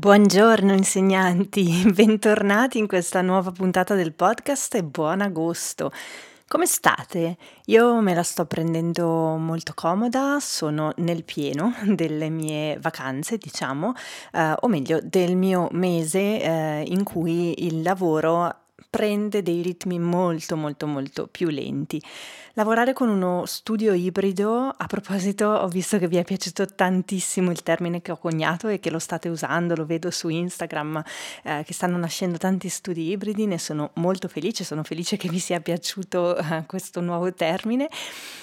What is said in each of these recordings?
Buongiorno insegnanti, bentornati in questa nuova puntata del podcast e buon agosto. Come state? Io me la sto prendendo molto comoda, sono nel pieno delle mie vacanze, diciamo, eh, o meglio del mio mese eh, in cui il lavoro prende dei ritmi molto molto molto più lenti. Lavorare con uno studio ibrido, a proposito ho visto che vi è piaciuto tantissimo il termine che ho coniato e che lo state usando, lo vedo su Instagram eh, che stanno nascendo tanti studi ibridi, ne sono molto felice, sono felice che vi sia piaciuto eh, questo nuovo termine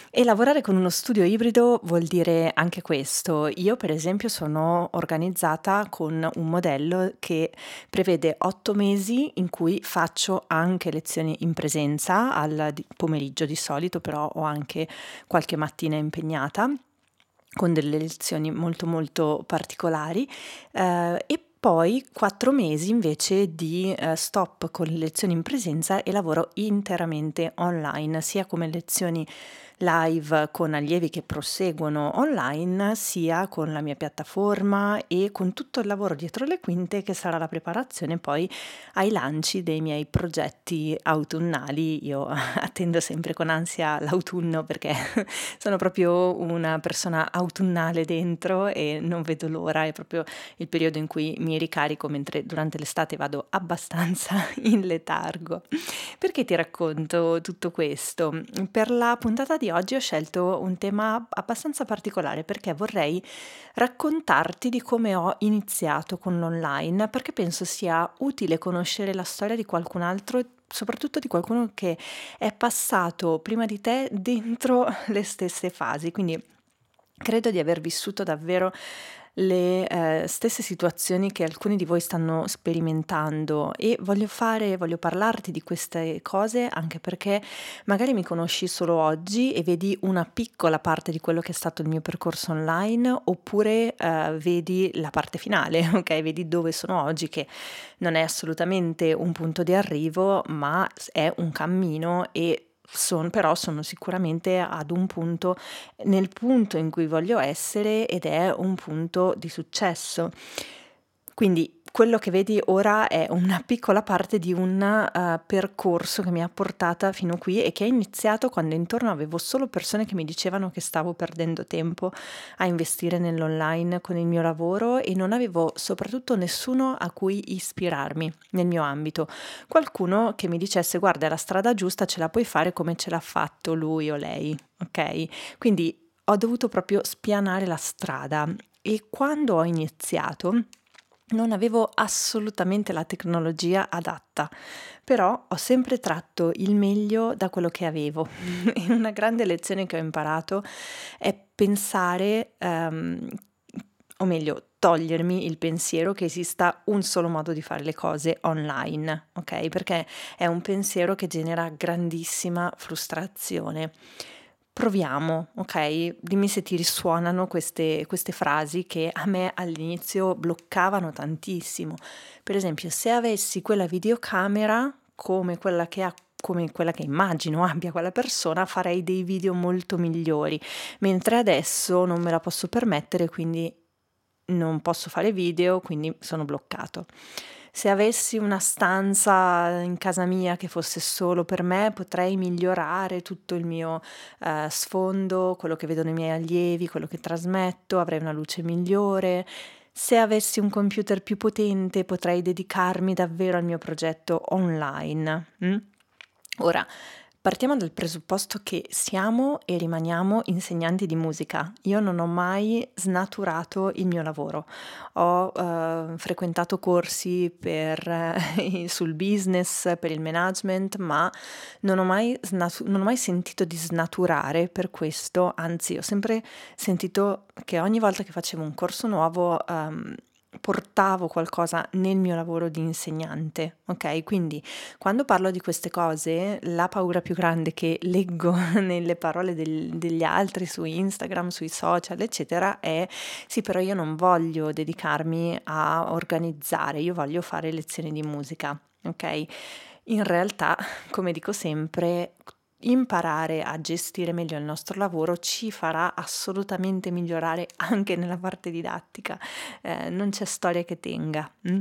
e lavorare con uno studio ibrido vuol dire anche questo. Io per esempio sono organizzata con un modello che prevede otto mesi in cui faccio anche lezioni in presenza al pomeriggio di solito, però ho anche qualche mattina impegnata con delle lezioni molto molto particolari. Eh, e poi quattro mesi invece di eh, stop con le lezioni in presenza e lavoro interamente online, sia come lezioni live con allievi che proseguono online, sia con la mia piattaforma e con tutto il lavoro dietro le quinte che sarà la preparazione poi ai lanci dei miei progetti autunnali. Io attendo sempre con ansia l'autunno perché sono proprio una persona autunnale dentro e non vedo l'ora, è proprio il periodo in cui mi ricarico mentre durante l'estate vado abbastanza in letargo. Perché ti racconto tutto questo? Per la puntata di oggi ho scelto un tema abbastanza particolare perché vorrei raccontarti di come ho iniziato con l'online, perché penso sia utile conoscere la storia di qualcun altro soprattutto di qualcuno che è passato prima di te dentro le stesse fasi. Quindi credo di aver vissuto davvero le eh, stesse situazioni che alcuni di voi stanno sperimentando e voglio fare, voglio parlarti di queste cose anche perché magari mi conosci solo oggi e vedi una piccola parte di quello che è stato il mio percorso online oppure eh, vedi la parte finale, ok? Vedi dove sono oggi che non è assolutamente un punto di arrivo ma è un cammino e son, però sono sicuramente ad un punto, nel punto in cui voglio essere ed è un punto di successo. Quindi quello che vedi ora è una piccola parte di un uh, percorso che mi ha portata fino qui e che è iniziato quando intorno avevo solo persone che mi dicevano che stavo perdendo tempo a investire nell'online con il mio lavoro e non avevo soprattutto nessuno a cui ispirarmi nel mio ambito. Qualcuno che mi dicesse guarda è la strada giusta, ce la puoi fare come ce l'ha fatto lui o lei, ok? Quindi ho dovuto proprio spianare la strada e quando ho iniziato non avevo assolutamente la tecnologia adatta, però ho sempre tratto il meglio da quello che avevo. una grande lezione che ho imparato è pensare, um, o meglio, togliermi il pensiero che esista un solo modo di fare le cose online, ok? Perché è un pensiero che genera grandissima frustrazione. Proviamo, ok? Dimmi se ti risuonano queste, queste frasi che a me all'inizio bloccavano tantissimo. Per esempio, se avessi quella videocamera come quella che ha come quella che immagino abbia quella persona, farei dei video molto migliori, mentre adesso non me la posso permettere, quindi non posso fare video, quindi sono bloccato. Se avessi una stanza in casa mia che fosse solo per me, potrei migliorare tutto il mio eh, sfondo, quello che vedono i miei allievi, quello che trasmetto, avrei una luce migliore. Se avessi un computer più potente, potrei dedicarmi davvero al mio progetto online. Mm? Ora, Partiamo dal presupposto che siamo e rimaniamo insegnanti di musica. Io non ho mai snaturato il mio lavoro. Ho uh, frequentato corsi per, uh, sul business, per il management, ma non ho, mai snatu- non ho mai sentito di snaturare per questo. Anzi, ho sempre sentito che ogni volta che facevo un corso nuovo um, portavo qualcosa nel mio lavoro di insegnante, ok? Quindi quando parlo di queste cose, la paura più grande che leggo nelle parole del, degli altri su Instagram, sui social, eccetera, è sì, però io non voglio dedicarmi a organizzare, io voglio fare lezioni di musica, ok? In realtà, come dico sempre, imparare a gestire meglio il nostro lavoro ci farà assolutamente migliorare anche nella parte didattica, eh, non c'è storia che tenga. Mm?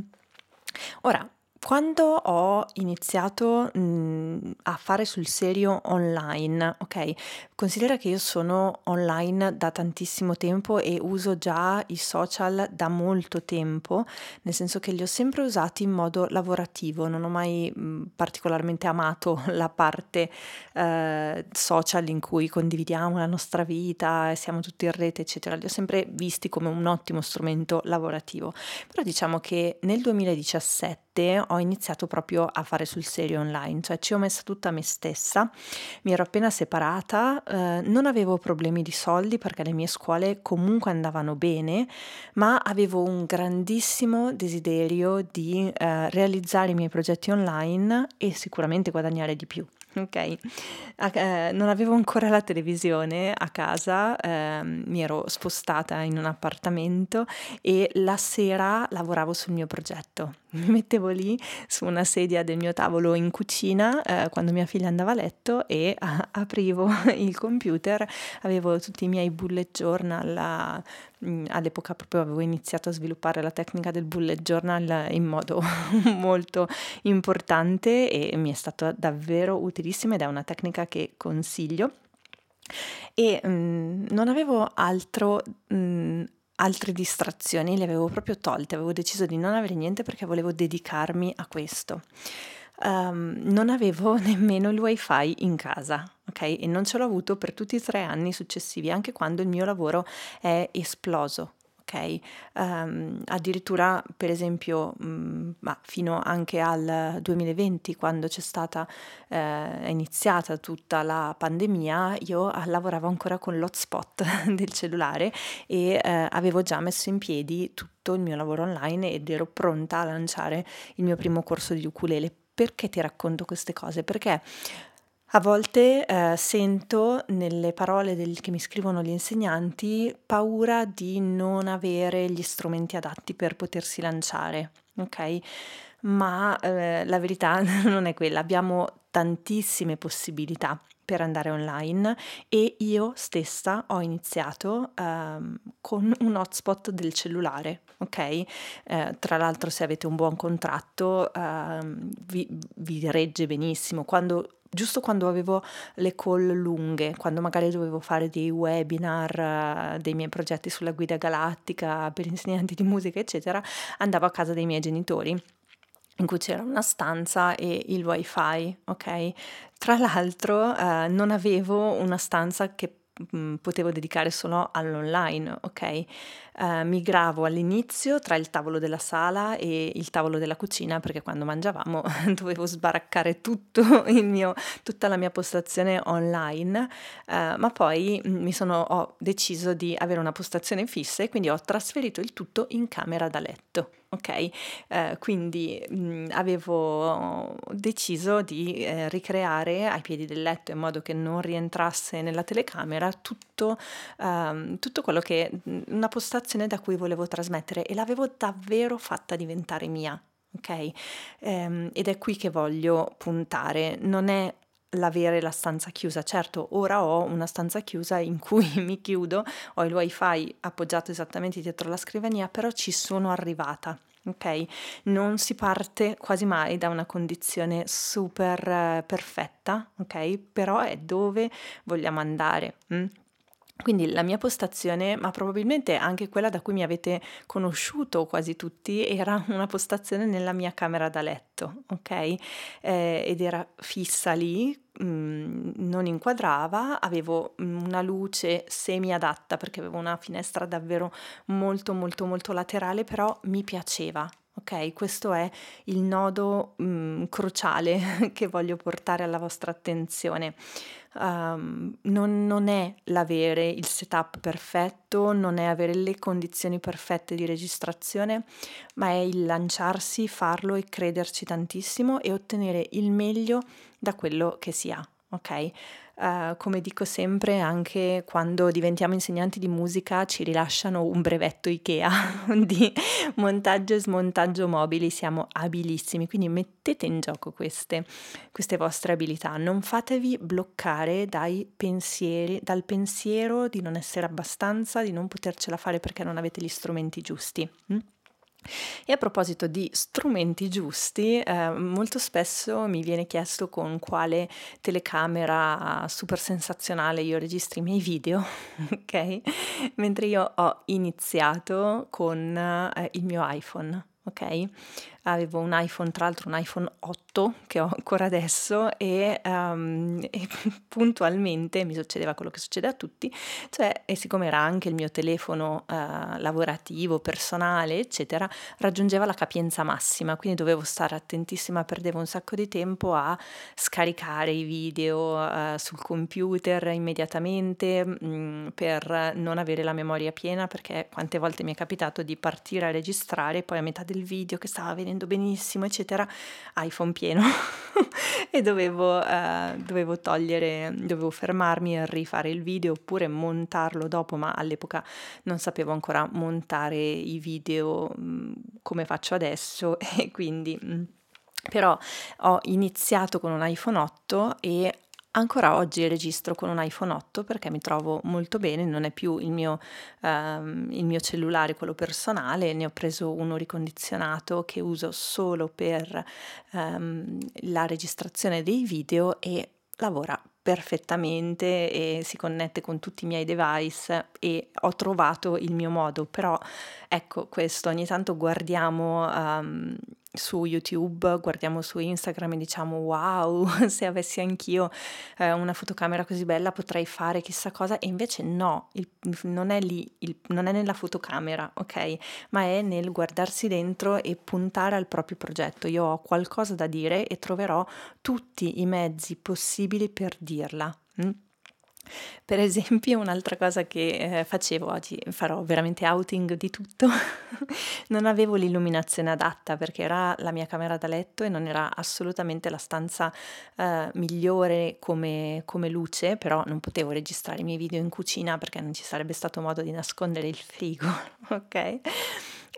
Ora, quando ho iniziato, mhmm, a fare sul serio online, okay, considera che io sono online da tantissimo tempo e uso già i social da molto tempo, nel senso che li ho sempre usati in modo lavorativo, non ho mai, mhmm, particolarmente amato la parte, ehm, social in cui condividiamo la nostra vita siamo tutti in rete, eccetera. Li ho sempre visti come un ottimo strumento lavorativo. Però diciamo che nel 2017 ho iniziato proprio a fare sul serio online, cioè ci ho messa tutta me stessa, mi ero appena separata, eh, non avevo problemi di soldi perché le mie scuole comunque andavano bene, ma avevo un grandissimo desiderio di eh, realizzare i miei progetti online e sicuramente guadagnare di più. Ok, eh, non avevo ancora la televisione a casa, eh, mi ero spostata in un appartamento e la sera lavoravo sul mio progetto. Mi mettevo lì su una sedia del mio tavolo in cucina eh, quando mia figlia andava a letto e a- aprivo il computer, avevo tutti i miei bullet journal Mm, all'epoca proprio avevo iniziato a sviluppare la tecnica del bullet journal in modo molto importante e mi è stata davvero utilissima ed è una tecnica che consiglio. E mh, mm, non avevo altro, mh, mm, altre distrazioni, le avevo proprio tolte, avevo deciso di non avere niente perché volevo dedicarmi a questo. Um, non avevo nemmeno il wifi in casa, ok? E non ce l'ho avuto per tutti i tre anni successivi, anche quando il mio lavoro è esploso. Ok, um, addirittura per esempio, mh, ma fino anche al 2020, quando c'è stata, eh, iniziata tutta la pandemia, io lavoravo ancora con l'hotspot del cellulare e eh, avevo già messo in piedi tutto il mio lavoro online ed ero pronta a lanciare il mio primo corso di ukulele perché ti racconto queste cose? Perché a volte eh, sento nelle parole del, che mi scrivono gli insegnanti paura di non avere gli strumenti adatti per potersi lanciare, ok? Ma eh, la verità non è quella, abbiamo tantissime possibilità per andare online e io stessa ho iniziato um, con un hotspot del cellulare, ok? Eh, tra l'altro se avete un buon contratto uh, vi, vi regge benissimo. Quando giusto quando avevo le call lunghe, quando magari dovevo fare dei webinar, uh, dei miei progetti sulla guida galattica per insegnanti di musica, eccetera, andavo a casa dei miei genitori in cui c'era una stanza e il wifi, ok? Tra l'altro eh, non avevo una stanza che potevo dedicare solo all'online, ok? Uh, migravo all'inizio tra il tavolo della sala e il tavolo della cucina perché quando mangiavamo dovevo sbaraccare mio, tutta la mia postazione online, uh, ma poi mi sono, ho deciso di avere una postazione fissa e quindi ho trasferito il tutto in camera da letto ok? Eh, quindi mh, avevo deciso di eh, ricreare ai piedi del letto in modo che non rientrasse nella telecamera tutto, ehm, tutto quello che una postazione da cui volevo trasmettere e l'avevo davvero fatta diventare mia. Ok? Ehm, ed è qui che voglio puntare. Non è l'avere la stanza chiusa. Certo, ora ho una stanza chiusa in cui mi chiudo, ho il wifi appoggiato esattamente dietro la scrivania, però ci sono arrivata. Ok, non si parte quasi mai da una condizione super eh, perfetta, ok? Però è dove vogliamo andare. Hm? Quindi la mia postazione, ma probabilmente anche quella da cui mi avete conosciuto quasi tutti, era una postazione nella mia camera da letto, ok? Eh, ed era fissa lì, mh, mm, non inquadrava, avevo una luce semi adatta perché avevo una finestra davvero molto molto molto laterale, però mi piaceva, Ok, questo è il nodo mh, mm, cruciale che voglio portare alla vostra attenzione. Um, non, non, è l'avere il setup perfetto, non è avere le condizioni perfette di registrazione, ma è il lanciarsi, farlo e crederci tantissimo e ottenere il meglio da quello che si ha. Ok? Uh, come dico sempre, anche quando diventiamo insegnanti di musica ci rilasciano un brevetto IKEA di montaggio e smontaggio mobili, siamo abilissimi, quindi mettete in gioco queste, queste vostre abilità, non fatevi bloccare dai pensieri, dal pensiero di non essere abbastanza, di non potercela fare perché non avete gli strumenti giusti. Hm? E a proposito di strumenti giusti, eh, molto spesso mi viene chiesto con quale telecamera super sensazionale io registri i miei video, ok? Mentre io ho iniziato con eh, il mio iPhone, ok? Avevo un iPhone, tra l'altro un iPhone 8 che ho ancora adesso e, um, e, puntualmente mi succedeva quello che succede a tutti, cioè e siccome era anche il mio telefono uh, lavorativo, personale, eccetera, raggiungeva la capienza massima, quindi dovevo stare attentissima, perdevo un sacco di tempo a scaricare i video uh, sul computer immediatamente mh, mm, per non avere la memoria piena perché quante volte mi è capitato di partire a registrare e poi a metà del video che stava venendo venendo benissimo, eccetera, iPhone pieno. E dovevo, eh, dovevo togliere, dovevo fermarmi e rifare il video oppure montarlo dopo, ma all'epoca non sapevo ancora montare i video mm, come faccio adesso. E quindi... Mm, però ho iniziato con un iPhone 8 e Ancora oggi registro con un iPhone 8 perché mi trovo molto bene, non è più il mio, um, il mio, cellulare, quello personale, ne ho preso uno ricondizionato che uso solo per um, la registrazione dei video e lavora perfettamente e si connette con tutti i miei device e ho trovato il mio modo, però ecco questo, ogni tanto guardiamo um, su YouTube, guardiamo su Instagram e diciamo wow, se avessi anch'io eh, una fotocamera così bella potrei fare chissà cosa e invece no, il, non è lì, il, non è nella fotocamera, ok? Ma è nel guardarsi dentro e puntare al proprio progetto. Io ho qualcosa da dire e troverò tutti i mezzi possibili per dirla. Mm? Per esempio, un'altra cosa che eh, facevo oggi, farò veramente outing di tutto, non avevo l'illuminazione adatta perché era la mia camera da letto e non era assolutamente la stanza eh, migliore come, come luce, però non potevo registrare i miei video in cucina perché non ci sarebbe stato modo di nascondere il frigo, ok?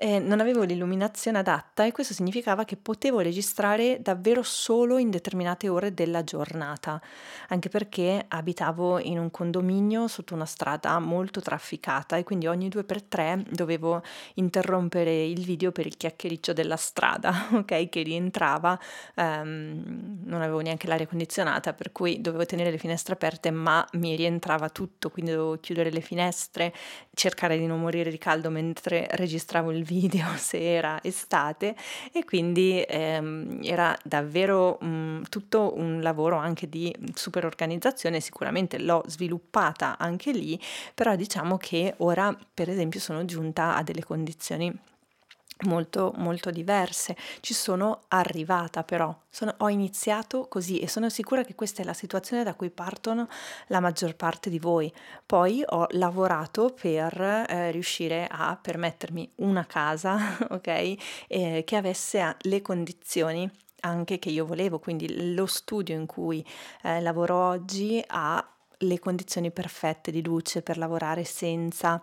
Eh, non avevo l'illuminazione adatta e questo significava che potevo registrare davvero solo in determinate ore della giornata, anche perché abitavo in un condominio sotto una strada molto trafficata e quindi ogni due per tre dovevo interrompere il video per il chiacchiericcio della strada, ok? Che rientrava, um, non avevo neanche l'aria condizionata, per cui dovevo tenere le finestre aperte, ma mi rientrava tutto, quindi dovevo chiudere le finestre, cercare di non morire di caldo mentre registravo il video se era estate e quindi ehm, era davvero mh, tutto un lavoro anche di super organizzazione, sicuramente l'ho sviluppata anche lì, però diciamo che ora per esempio sono giunta a delle condizioni molto molto diverse. Ci sono arrivata però, sono, ho iniziato così e sono sicura che questa è la situazione da cui partono la maggior parte di voi. Poi ho lavorato per eh, riuscire a permettermi una casa, ok, eh, che avesse le condizioni anche che io volevo, quindi lo studio in cui eh, lavoro oggi ha le condizioni perfette di luce per lavorare senza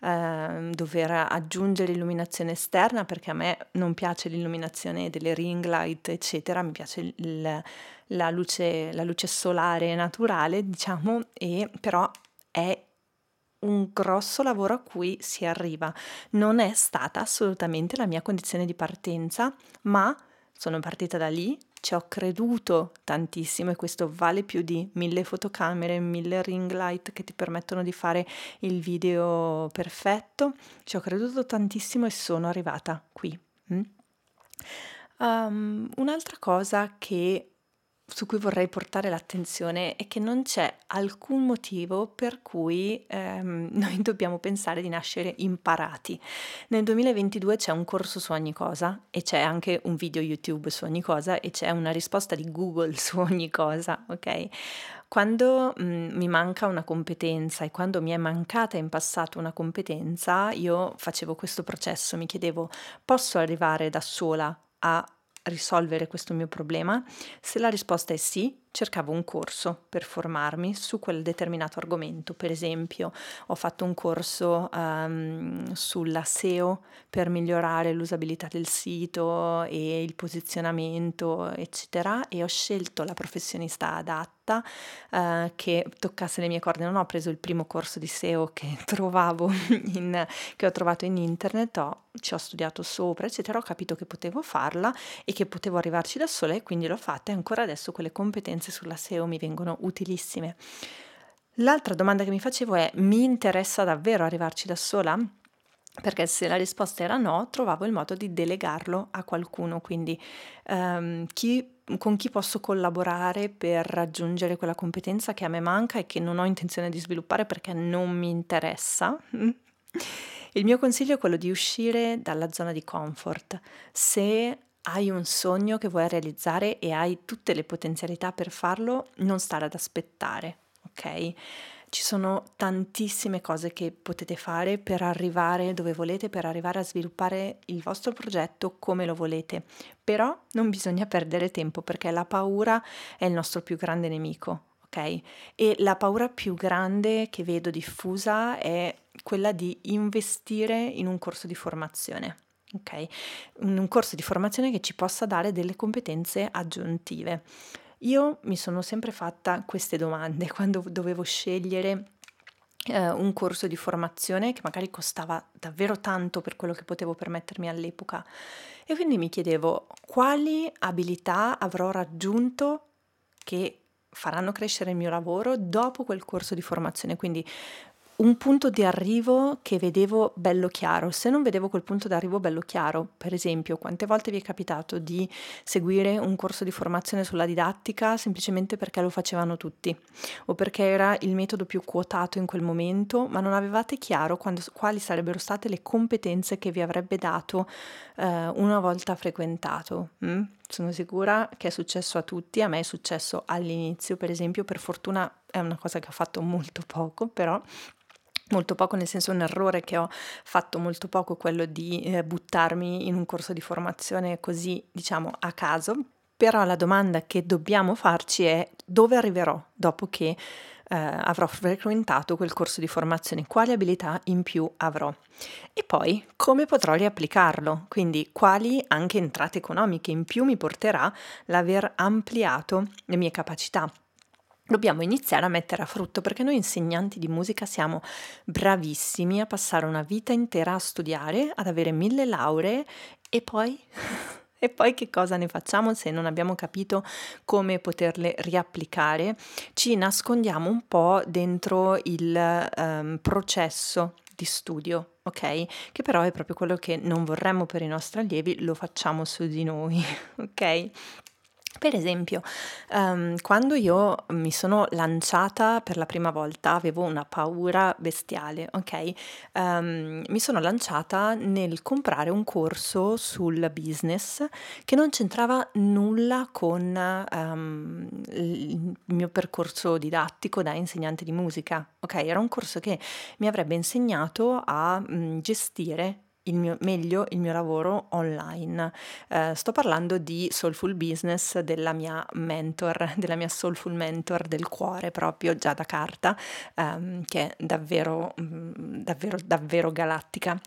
eh, dover aggiungere illuminazione esterna perché a me non piace l'illuminazione delle ring light eccetera, mi piace il, la, luce, la luce solare naturale diciamo e però è un grosso lavoro a cui si arriva. Non è stata assolutamente la mia condizione di partenza, ma sono partita da lì, ci ho creduto tantissimo e questo vale più di mille fotocamere, mille ring light che ti permettono di fare il video perfetto. Ci ho creduto tantissimo e sono arrivata qui. Mm? Um, un'altra cosa che su cui vorrei portare l'attenzione è che non c'è alcun motivo per cui ehm, noi dobbiamo pensare di nascere imparati. Nel 2022 c'è un corso su ogni cosa e c'è anche un video YouTube su ogni cosa e c'è una risposta di Google su ogni cosa, ok? Quando mh, mm, mi manca una competenza e quando mi è mancata in passato una competenza, io facevo questo processo, mi chiedevo, posso arrivare da sola a risolvere questo mio problema? Se la risposta è sì, cercavo un corso per formarmi su quel determinato argomento. Per esempio, ho fatto un corso um, sulla SEO per migliorare l'usabilità del sito e il posizionamento, eccetera, e ho scelto la professionista adatta uh, che toccasse le mie corde. Non ho preso il primo corso di SEO che trovavo in, che ho trovato in internet, ho, ci ho studiato sopra, eccetera, ho capito che potevo farla e che potevo arrivarci da sola e quindi l'ho fatta e ancora adesso quelle competenze competenze sulla SEO mi vengono utilissime. L'altra domanda che mi facevo è mi interessa davvero arrivarci da sola? Perché se la risposta era no, trovavo il modo di delegarlo a qualcuno, quindi um, chi, con chi posso collaborare per raggiungere quella competenza che a me manca e che non ho intenzione di sviluppare perché non mi interessa. Il mio consiglio è quello di uscire dalla zona di comfort. Se hai un sogno che vuoi realizzare e hai tutte le potenzialità per farlo, non stare ad aspettare, ok? Ci sono tantissime cose che potete fare per arrivare dove volete, per arrivare a sviluppare il vostro progetto come lo volete, però non bisogna perdere tempo perché la paura è il nostro più grande nemico, ok? E la paura più grande che vedo diffusa è quella di investire in un corso di formazione ok? Un corso di formazione che ci possa dare delle competenze aggiuntive. Io mi sono sempre fatta queste domande quando dovevo scegliere eh, un corso di formazione che magari costava davvero tanto per quello che potevo permettermi all'epoca e quindi mi chiedevo quali abilità avrò raggiunto che faranno crescere il mio lavoro dopo quel corso di formazione, quindi un punto di arrivo che vedevo bello chiaro. Se non vedevo quel punto di arrivo bello chiaro, per esempio, quante volte vi è capitato di seguire un corso di formazione sulla didattica semplicemente perché lo facevano tutti o perché era il metodo più quotato in quel momento, ma non avevate chiaro quando, quali sarebbero state le competenze che vi avrebbe dato eh, una volta frequentato. Mm? Sono sicura che è successo a tutti, a me è successo all'inizio, per esempio, per fortuna è una cosa che ho fatto molto poco, però molto poco, nel senso un errore che ho fatto molto poco, quello di eh, buttarmi in un corso di formazione così, diciamo, a caso. Però la domanda che dobbiamo farci è dove arriverò dopo che eh, avrò frequentato quel corso di formazione, quali abilità in più avrò? E poi come potrò riapplicarlo, quindi quali anche entrate economiche in più mi porterà l'aver ampliato le mie capacità dobbiamo iniziare a mettere a frutto perché noi insegnanti di musica siamo bravissimi a passare una vita intera a studiare, ad avere mille lauree e poi... e poi che cosa ne facciamo se non abbiamo capito come poterle riapplicare? Ci nascondiamo un po' dentro il um, processo di studio, ok? Che però è proprio quello che non vorremmo per i nostri allievi, lo facciamo su di noi, ok? Per esempio, um, quando io mi sono lanciata per la prima volta avevo una paura bestiale, ok? Um, mi sono lanciata nel comprare un corso sul business che non c'entrava nulla con um, il mio percorso didattico da insegnante di musica, ok? Era un corso che mi avrebbe insegnato a um, gestire il mio, meglio il mio lavoro online. Eh, sto parlando di Soulful Business della mia mentor, della mia Soulful Mentor del cuore proprio già da carta, ehm, che è davvero, mm, davvero, davvero galattica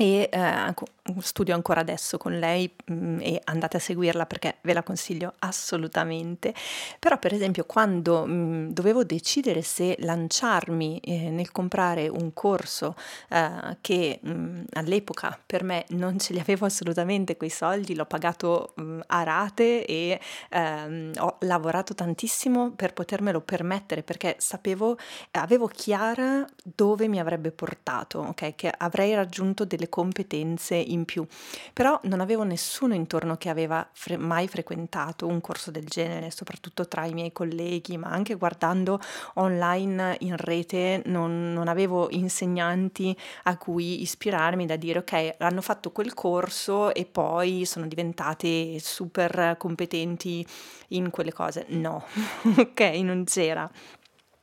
e eh, studio ancora adesso con lei mh, mm, e andate a seguirla perché ve la consiglio assolutamente. Però per esempio quando mh, mm, dovevo decidere se lanciarmi eh, nel comprare un corso eh, che mh, mm, all'epoca per me non ce li avevo assolutamente quei soldi, l'ho pagato a rate e ehm, ho lavorato tantissimo per potermelo permettere perché sapevo, avevo chiara dove mi avrebbe portato, ok? Che avrei raggiunto delle competenze in più, però non avevo nessuno intorno che aveva fre- mai frequentato un corso del genere, soprattutto tra i miei colleghi, ma anche guardando online in rete non, non avevo insegnanti a cui ispirarmi da dire ok, hanno fatto quel corso e poi sono diventate super competenti in quelle cose. No, ok, non c'era.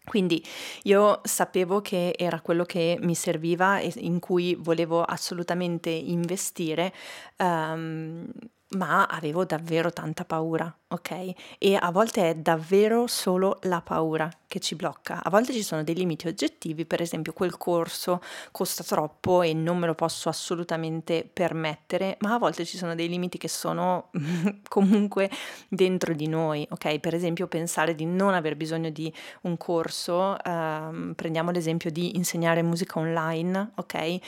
Quindi io sapevo che era quello che mi serviva e in cui volevo assolutamente investire, um, ma avevo davvero tanta paura, ok? E a volte è davvero solo la paura che ci blocca. A volte ci sono dei limiti oggettivi, per esempio quel corso costa troppo e non me lo posso assolutamente permettere, ma a volte ci sono dei limiti che sono comunque dentro di noi, ok? Per esempio pensare di non aver bisogno di un corso, ehm, prendiamo l'esempio di insegnare musica online, ok? Eh,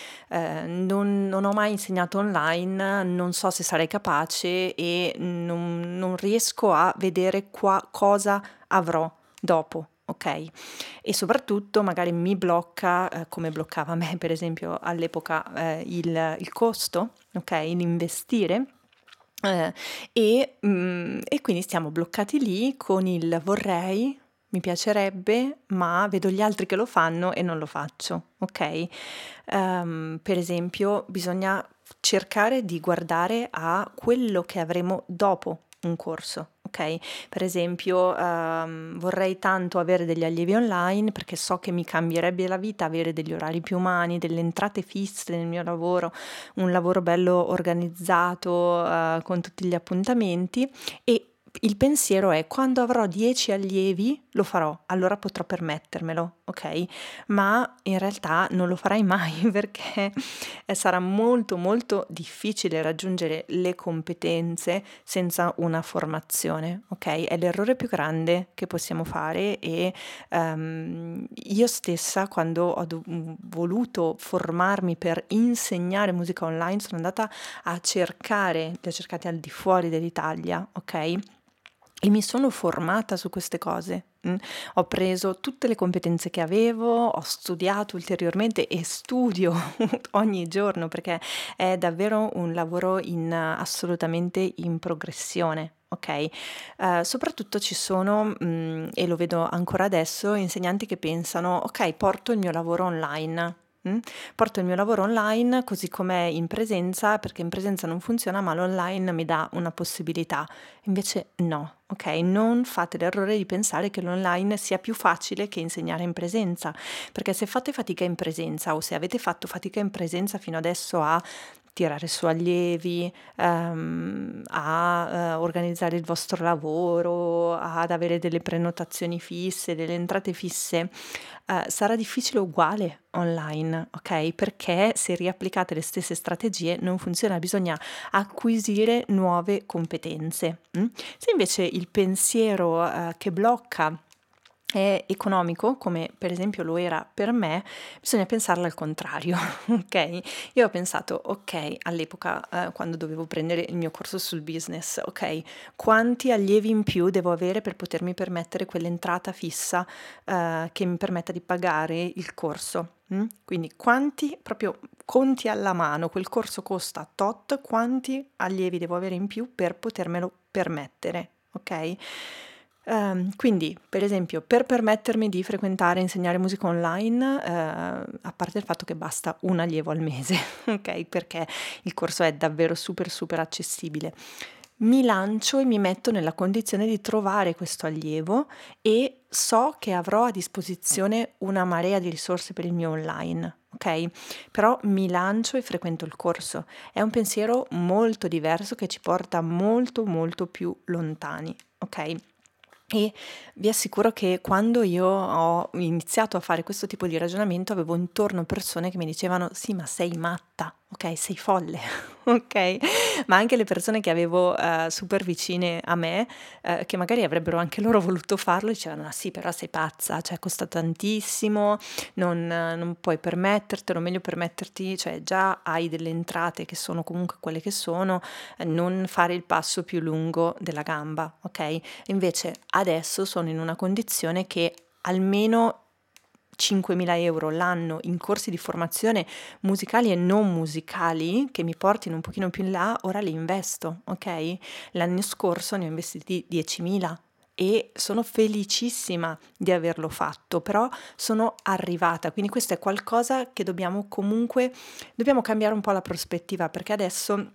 non, non ho mai insegnato online, non so se sarei capace e non, non riesco a vedere qua cosa avrò dopo ok? E soprattutto magari mi blocca, eh, come bloccava me per esempio all'epoca, eh, il, il, costo, ok? L'investire. Eh, e, mh, mm, e quindi stiamo bloccati lì con il vorrei, mi piacerebbe, ma vedo gli altri che lo fanno e non lo faccio, ok? Um, per esempio, bisogna cercare di guardare a quello che avremo dopo un corso, ok? Per esempio, um, vorrei tanto avere degli allievi online perché so che mi cambierebbe la vita avere degli orari più umani, delle entrate fisse nel mio lavoro, un lavoro bello organizzato uh, con tutti gli appuntamenti e il pensiero è quando avrò 10 allievi lo farò, allora potrò permettermelo, ok? Ma in realtà non lo farai mai perché sarà molto molto difficile raggiungere le competenze senza una formazione, ok? È l'errore più grande che possiamo fare e um, io stessa quando ho do- voluto formarmi per insegnare musica online sono andata a cercare, li ho cercati al di fuori dell'Italia, ok? E mi sono formata su queste cose. Mm. Ho preso tutte le competenze che avevo, ho studiato ulteriormente e studio ogni giorno perché è davvero un lavoro in, assolutamente in progressione. Ok, uh, soprattutto ci sono, mh, mm, e lo vedo ancora adesso, insegnanti che pensano, ok, porto il mio lavoro online? Porto il mio lavoro online così com'è in presenza, perché in presenza non funziona, ma l'online mi dà una possibilità. Invece no, ok? Non fate l'errore di pensare che l'online sia più facile che insegnare in presenza, perché se fate fatica in presenza o se avete fatto fatica in presenza fino adesso a tirare su allievi, um, a uh, organizzare il vostro lavoro, ad avere delle prenotazioni fisse, delle entrate fisse, uh, sarà difficile uguale online, ok? Perché se riapplicate le stesse strategie non funziona, bisogna acquisire nuove competenze. Mm? Se invece il pensiero uh, che blocca è economico, come per esempio lo era per me, bisogna pensarlo al contrario, ok? Io ho pensato, ok, all'epoca eh, quando dovevo prendere il mio corso sul business, ok, quanti allievi in più devo avere per potermi permettere quell'entrata fissa eh, che mi permetta di pagare il corso? Mm? Quindi quanti, proprio conti alla mano, quel corso costa tot, quanti allievi devo avere in più per potermelo permettere, ok? Um, quindi, per esempio, per permettermi di frequentare e insegnare musica online, uh, a parte il fatto che basta un allievo al mese, ok? Perché il corso è davvero super super accessibile. Mi lancio e mi metto nella condizione di trovare questo allievo e so che avrò a disposizione una marea di risorse per il mio online, ok? Però mi lancio e frequento il corso. È un pensiero molto diverso che ci porta molto molto più lontani, ok? E vi assicuro che quando io ho iniziato a fare questo tipo di ragionamento avevo intorno persone che mi dicevano sì ma sei matta, ok sei folle, ok? Ma anche le persone che avevo uh, super vicine a me, uh, che magari avrebbero anche loro voluto farlo, dicevano ah sì però sei pazza, cioè costa tantissimo, non, uh, non puoi permettertelo, meglio permetterti, cioè già hai delle entrate che sono comunque quelle che sono, non fare il passo più lungo della gamba, ok? Invece adesso sono in una condizione che almeno 5.000 euro l'anno in corsi di formazione musicali e non musicali che mi portino un pochino più in là, ora li investo, ok? L'anno scorso ne ho investiti 10.000 e sono felicissima di averlo fatto, però sono arrivata, quindi questo è qualcosa che dobbiamo comunque, dobbiamo cambiare un po' la prospettiva perché adesso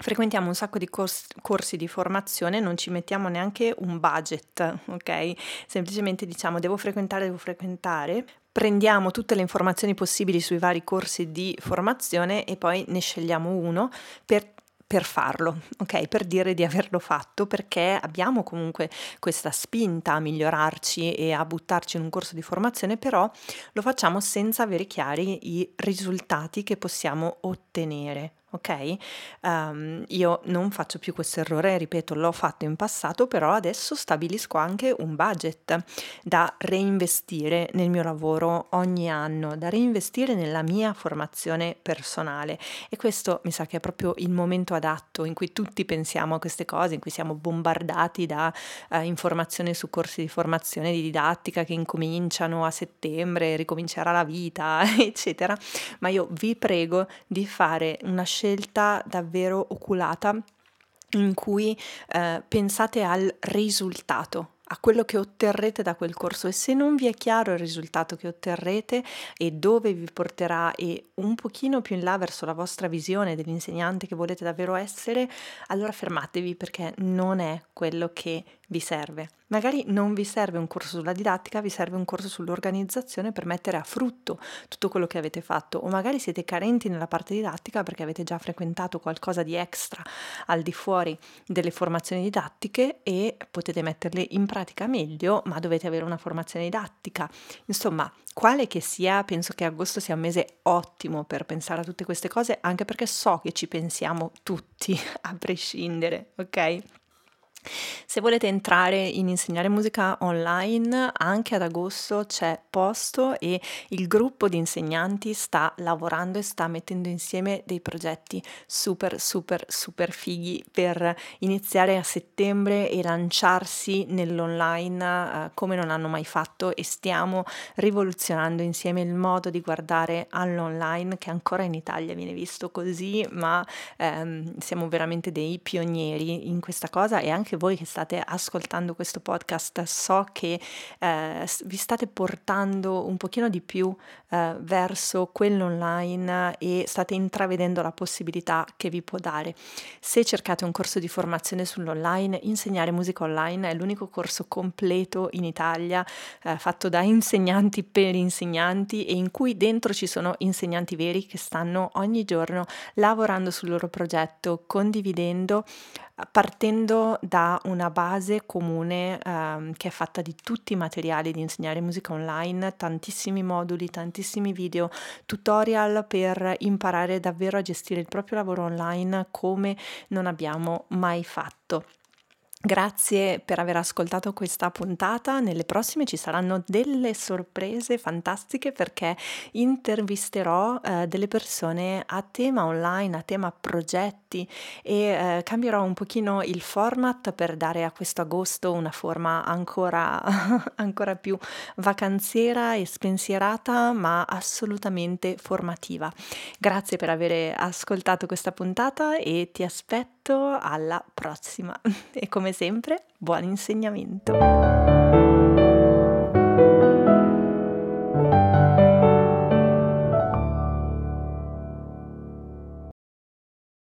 frequentiamo un sacco di cors- corsi di formazione, non ci mettiamo neanche un budget, ok? Semplicemente diciamo devo frequentare, devo frequentare, prendiamo tutte le informazioni possibili sui vari corsi di formazione e poi ne scegliamo uno per per farlo, ok? Per dire di averlo fatto perché abbiamo comunque questa spinta a migliorarci e a buttarci in un corso di formazione, però lo facciamo senza avere chiari i risultati che possiamo ottenere ok? Um, io non faccio più questo errore, ripeto, l'ho fatto in passato, però adesso stabilisco anche un budget da reinvestire nel mio lavoro ogni anno, da reinvestire nella mia formazione personale e questo mi sa che è proprio il momento adatto in cui tutti pensiamo a queste cose, in cui siamo bombardati da uh, informazioni su corsi di formazione di didattica che incominciano a settembre, ricomincerà la vita, eccetera, ma io vi prego di fare una scelta scelta davvero oculata in cui eh, pensate al risultato, a quello che otterrete da quel corso. E se non vi è chiaro il risultato che otterrete e dove vi porterà e un pochino più in là verso la vostra visione dell'insegnante che volete davvero essere, allora fermatevi perché non è quello che vi serve. Magari non vi serve un corso sulla didattica, vi serve un corso sull'organizzazione per mettere a frutto tutto quello che avete fatto o magari siete carenti nella parte didattica perché avete già frequentato qualcosa di extra al di fuori delle formazioni didattiche e potete metterle in pratica meglio, ma dovete avere una formazione didattica. Insomma, quale che sia, penso che agosto sia un mese ottimo per pensare a tutte queste cose, anche perché so che ci pensiamo tutti a prescindere, ok? Se volete entrare in insegnare musica online, anche ad agosto c'è posto e il gruppo di insegnanti sta lavorando e sta mettendo insieme dei progetti super super super fighi per iniziare a settembre e lanciarsi nell'online eh, come non hanno mai fatto e stiamo rivoluzionando insieme il modo di guardare all'online che ancora in Italia viene visto così, ma ehm, siamo veramente dei pionieri in questa cosa e anche anche voi che state ascoltando questo podcast so che eh, vi state portando un pochino di più eh, verso quello online e state intravedendo la possibilità che vi può dare. Se cercate un corso di formazione sull'online, insegnare musica online è l'unico corso completo in Italia eh, fatto da insegnanti per insegnanti e in cui dentro ci sono insegnanti veri che stanno ogni giorno lavorando sul loro progetto, condividendo partendo da una base comune ehm, che è fatta di tutti i materiali di insegnare musica online, tantissimi moduli, tantissimi video, tutorial per imparare davvero a gestire il proprio lavoro online come non abbiamo mai fatto. Grazie per aver ascoltato questa puntata. Nelle prossime ci saranno delle sorprese fantastiche perché intervisterò eh, delle persone a tema online, a tema progetti e eh, cambierò un pochino il format per dare a questo agosto una forma ancora, ancora più vacanziera e spensierata ma assolutamente formativa. Grazie per aver ascoltato questa puntata e ti aspetto alla prossima. E come sempre, buon insegnamento!